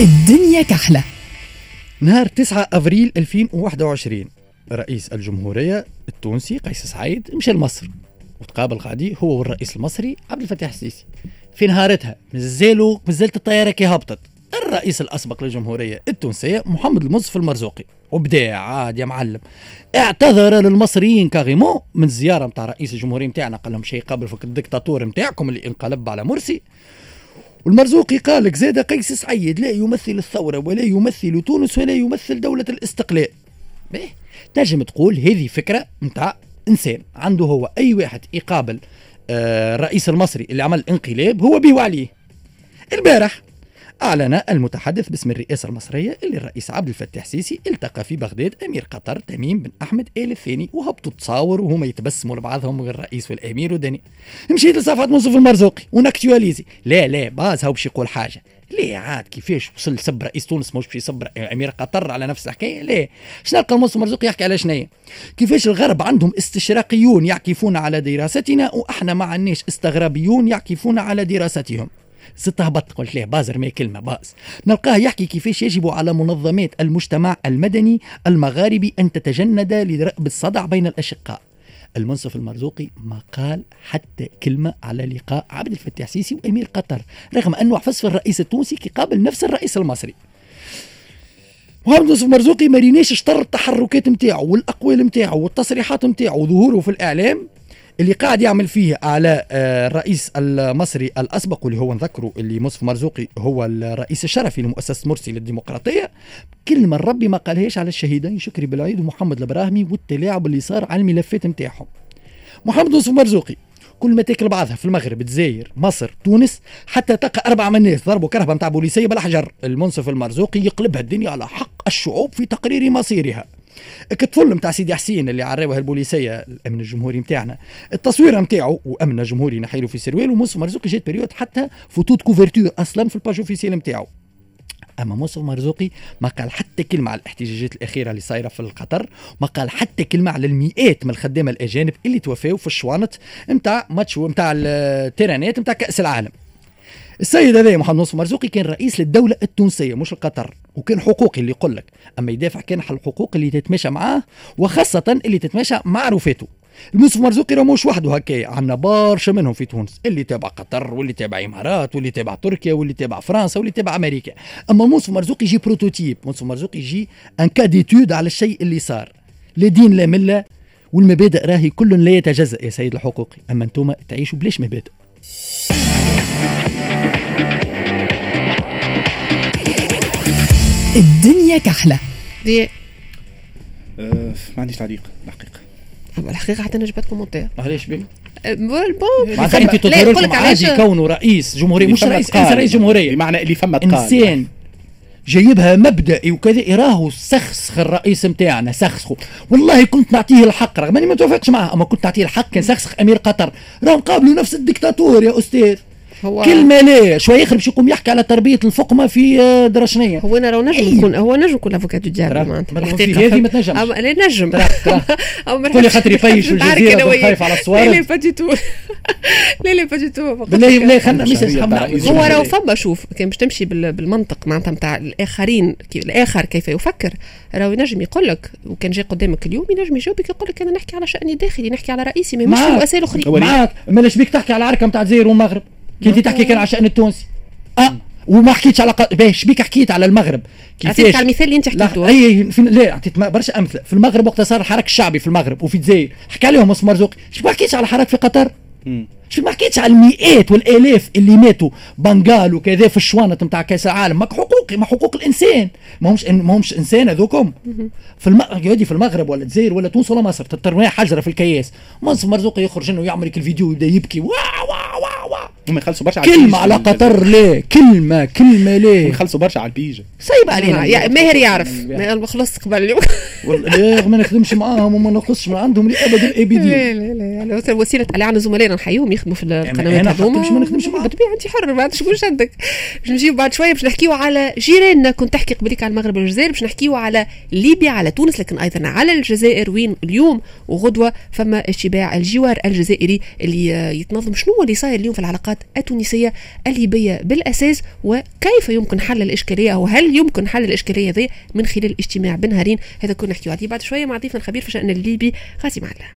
الدنيا كحلة. نهار 9 افريل 2021 رئيس الجمهورية التونسي قيس سعيد مشى لمصر. وتقابل غادي هو والرئيس المصري عبد الفتاح السيسي. في نهارتها مازالوا مازالت الطيارة كي هبطت. الرئيس الأسبق للجمهورية التونسية محمد المصطفى المرزوقي. وبدأ عاد يا معلم. اعتذر للمصريين كاغيمون من الزياره نتاع رئيس الجمهورية نتاعنا قال لهم شيء قبل فك الدكتاتور نتاعكم اللي انقلب على مرسي. والمرزوقي قال لك زاد قيس سعيد لا يمثل الثورة ولا يمثل تونس ولا يمثل دولة الاستقلال. بيه تنجم تقول هذه فكرة نتاع إنسان. عنده هو أي واحد يقابل آه الرئيس المصري اللي عمل انقلاب هو بيه وعليه البارح أعلن المتحدث باسم الرئاسة المصرية اللي الرئيس عبد الفتاح السيسي التقى في بغداد أمير قطر تميم بن أحمد آل الثاني وهبطوا تصاور وهما يتبسموا لبعضهم الرئيس والأمير ودني مشيت لصفحة منصف المرزوقي ون actualisi la la page هو باش يقول حاجة. ليه عاد كيفاش وصل سب رئيس تونس مش باش يسب أمير قطر على نفس الحكاية؟ ليه شنو نلقى المنصف المرزوقي يحكي على شنو كيفاش الغرب عندهم استشراقيون يعكفون على دراستنا وأحنا ما عندناش استغرابيون يعكفون على دراستهم. ست هبط قلت له بازر ما كلمة باز. نلقاه يحكي كيفاش يجب على منظمات المجتمع المدني المغاربي أن تتجند لرأب الصدع بين الأشقاء. المنصف المرزوقي ما قال حتى كلمة على لقاء عبد الفتاح السيسي وأمير قطر رغم أنه حفظ في الرئيس التونسي كي قابل نفس الرئيس المصري. محمد المنصف المرزوقي ما ريناش اشتر التحركات نتاعو والأقوال نتاعو والتصريحات نتاعو وظهوره في الإعلام. اللي قاعد يعمل فيه على آه، الرئيس المصري الأسبق واللي هو نذكره اللي مصطفى مرزوقي هو الرئيس الشرفي لمؤسسة مرسي للديمقراطية. كلمه ربي ما قالهاش على الشهيدين شكري بالعيد ومحمد البراهمي والتلاعب اللي صار على الملفات نتاعهم. محمد مصطفى مرزوقي كل ما تاكل بعضها في المغرب الجزائر مصر تونس حتى تلقى أربع من الناس ضربوا كرهبه نتاع بوليسيه بالحجر المنصف المرزوقي يقلبها الدنيا على حق الشعوب في تقرير مصيرها. الكتفل نتاع سيدي حسين اللي عراوه البوليسية الامن الجمهوري نتاعنا التصوير نتاعو وأمن جمهوري نحيلو في سروال وموسى مرزوقي جات période حتى photo de couverture أصلا في ال page officielle نتاعو أما موسى مرزوقي ما قال حتى كلمة على الاحتجاجات الأخيرة اللي صايرة في قطر ما قال حتى كلمة على المئات من الخدامة الأجانب اللي توفاو في الشوانط نتاع ماتش نتاع التيرانات نتاع كأس العالم. السيد هذا محمد نصر مرزوقي كان رئيس للدولة التونسية مش القطر. وكان حقوقي اللي يقول لك. أما يدافع كان على الحقوق اللي تتماشى معاه وخاصة اللي تتماشى مع رفاته الموسف مرزوقي راه مش وحده هكايا عندنا برشا منهم في تونس اللي تابع قطر واللي تابع إمارات واللي تابع تركيا واللي تابع فرنسا واللي تابع أمريكا. أما موسف مرزوقي يجي prototype موسف مرزوقي يجي inquiétude على الشيء اللي صار. لا دين لا ملة والمبادئ راهي كل لا يتجزأ يا سيد الحقوقي. أما أنتم تعيشوا بلاش مبادئ. الدنيا كحلة. دي أه ما عنديش تعليق الحقيقة الحقيقة حتى نجبت commentaire معليش بيه أه، bon معناتها انت تظهر لك عادي علاش- كونه رئيس جمهورية مش رئيس. انسان رئيس جمهورية. بمعنى اللي فما تقال إنسان جايبها مبدئي وكذا راهو سخسخ الرئيس نتاعنا سخسخه. والله كنت نعطيه الحق رغم إني ما توافقش معاه أما كنت نعطيه الحق كان سخسخ أمير قطر. راهم قابلوا نفس الدكتاتور يا أستاذ. هو كلمه لا شوية يخرب باش يقوم يحكي على تربية الفقمه في آه، درشنيه هو أنا راه نجم يكون هو نجم يكون افوكات دو ديابل ترى- معناتها ما الحقيقة. في هذه ما تنجمش. لا نجم كل خاطر يفيش وياه. خايف على الصوارد. لا لا با تو لا لا با تو بالله بالله هو. راهو فما شوف كان باش تمشي بال- بالمنطق معناتها نتاع الآخرين كي الآخر كيف يفكر راهو ينجم يقول لك وكان جاي قدامك اليوم ينجم يجاوبك يقول لك أنا نحكي على شأني الداخلي نحكي على رئيسي ما مش معاك. الرؤساء الأخرين. معاك مالاش بيك تحكي على العركة نتاع الجزائر والمغرب كي انت تحكي كان على الشان التونسي. آه وما حكيتش على. باش بيك حكيت على المغرب. عطيتك على المثال اللي انت لا حكيته أي في... لا عطيت برشا أمثلة. في المغرب وقت صار الحراك الشعبي في المغرب وفي الجزائر. حكى عليهم مصر مرزوقي شو ما حكيتش على حراك في قطر. شو ما حكيتش على المئات والآلاف اللي ماتوا. بنغال وكذا في الشوانط نتاع كأس العالم. ما حقوقي ما حقوق الإنسان. ما همش ما همش إنسان هذوكم. في الم... يودي في المغرب ولا الجزائر ولا تونس ولا مصر. تترمي حجره في الكياس. منصف مرزوقي يخرج إنه يعمل الفيديو ويبدأ يبكي. وا وا وا وا هم يخلصوا برشا على كلمة على قطر. ليه؟ كلمة كلمة ليه؟ يخلصوا برشا على ال page. صيب علينا. يا ماهر يعرف. ما خلصت قبل اليوم. ما نخدمش معاهم وما نقصش من عندهم لأبد الابدين لا لا لا لا. وسيلة على عنا زملائنا نحييهم يخدموا في القنوات أنا هذوما. ما نخدمش معاهم. بالطبيعه أنت حر بعد شكون شدك باش نجيو بعد شوية باش نحكيو على جيراننا. كنت تحكي قبليك على المغرب والجزائر باش نحكيو على ليبيا على تونس لكن أيضا على الجزائر. وين اليوم؟ وغدوة فما اشتباع الجوار الجزائري اللي يتنظم. شنو اللي صاير اليوم في العلاقات العلاقات التونسية الليبية بالأساس وكيف يمكن حل الإشكالية أو هل يمكن حل الإشكالية ذي من خلال اجتماع بنهارين هذا كنا نحكيو عليه. بعد شوية مع ضيفنا الخبير في الشان الليبي غازي معلا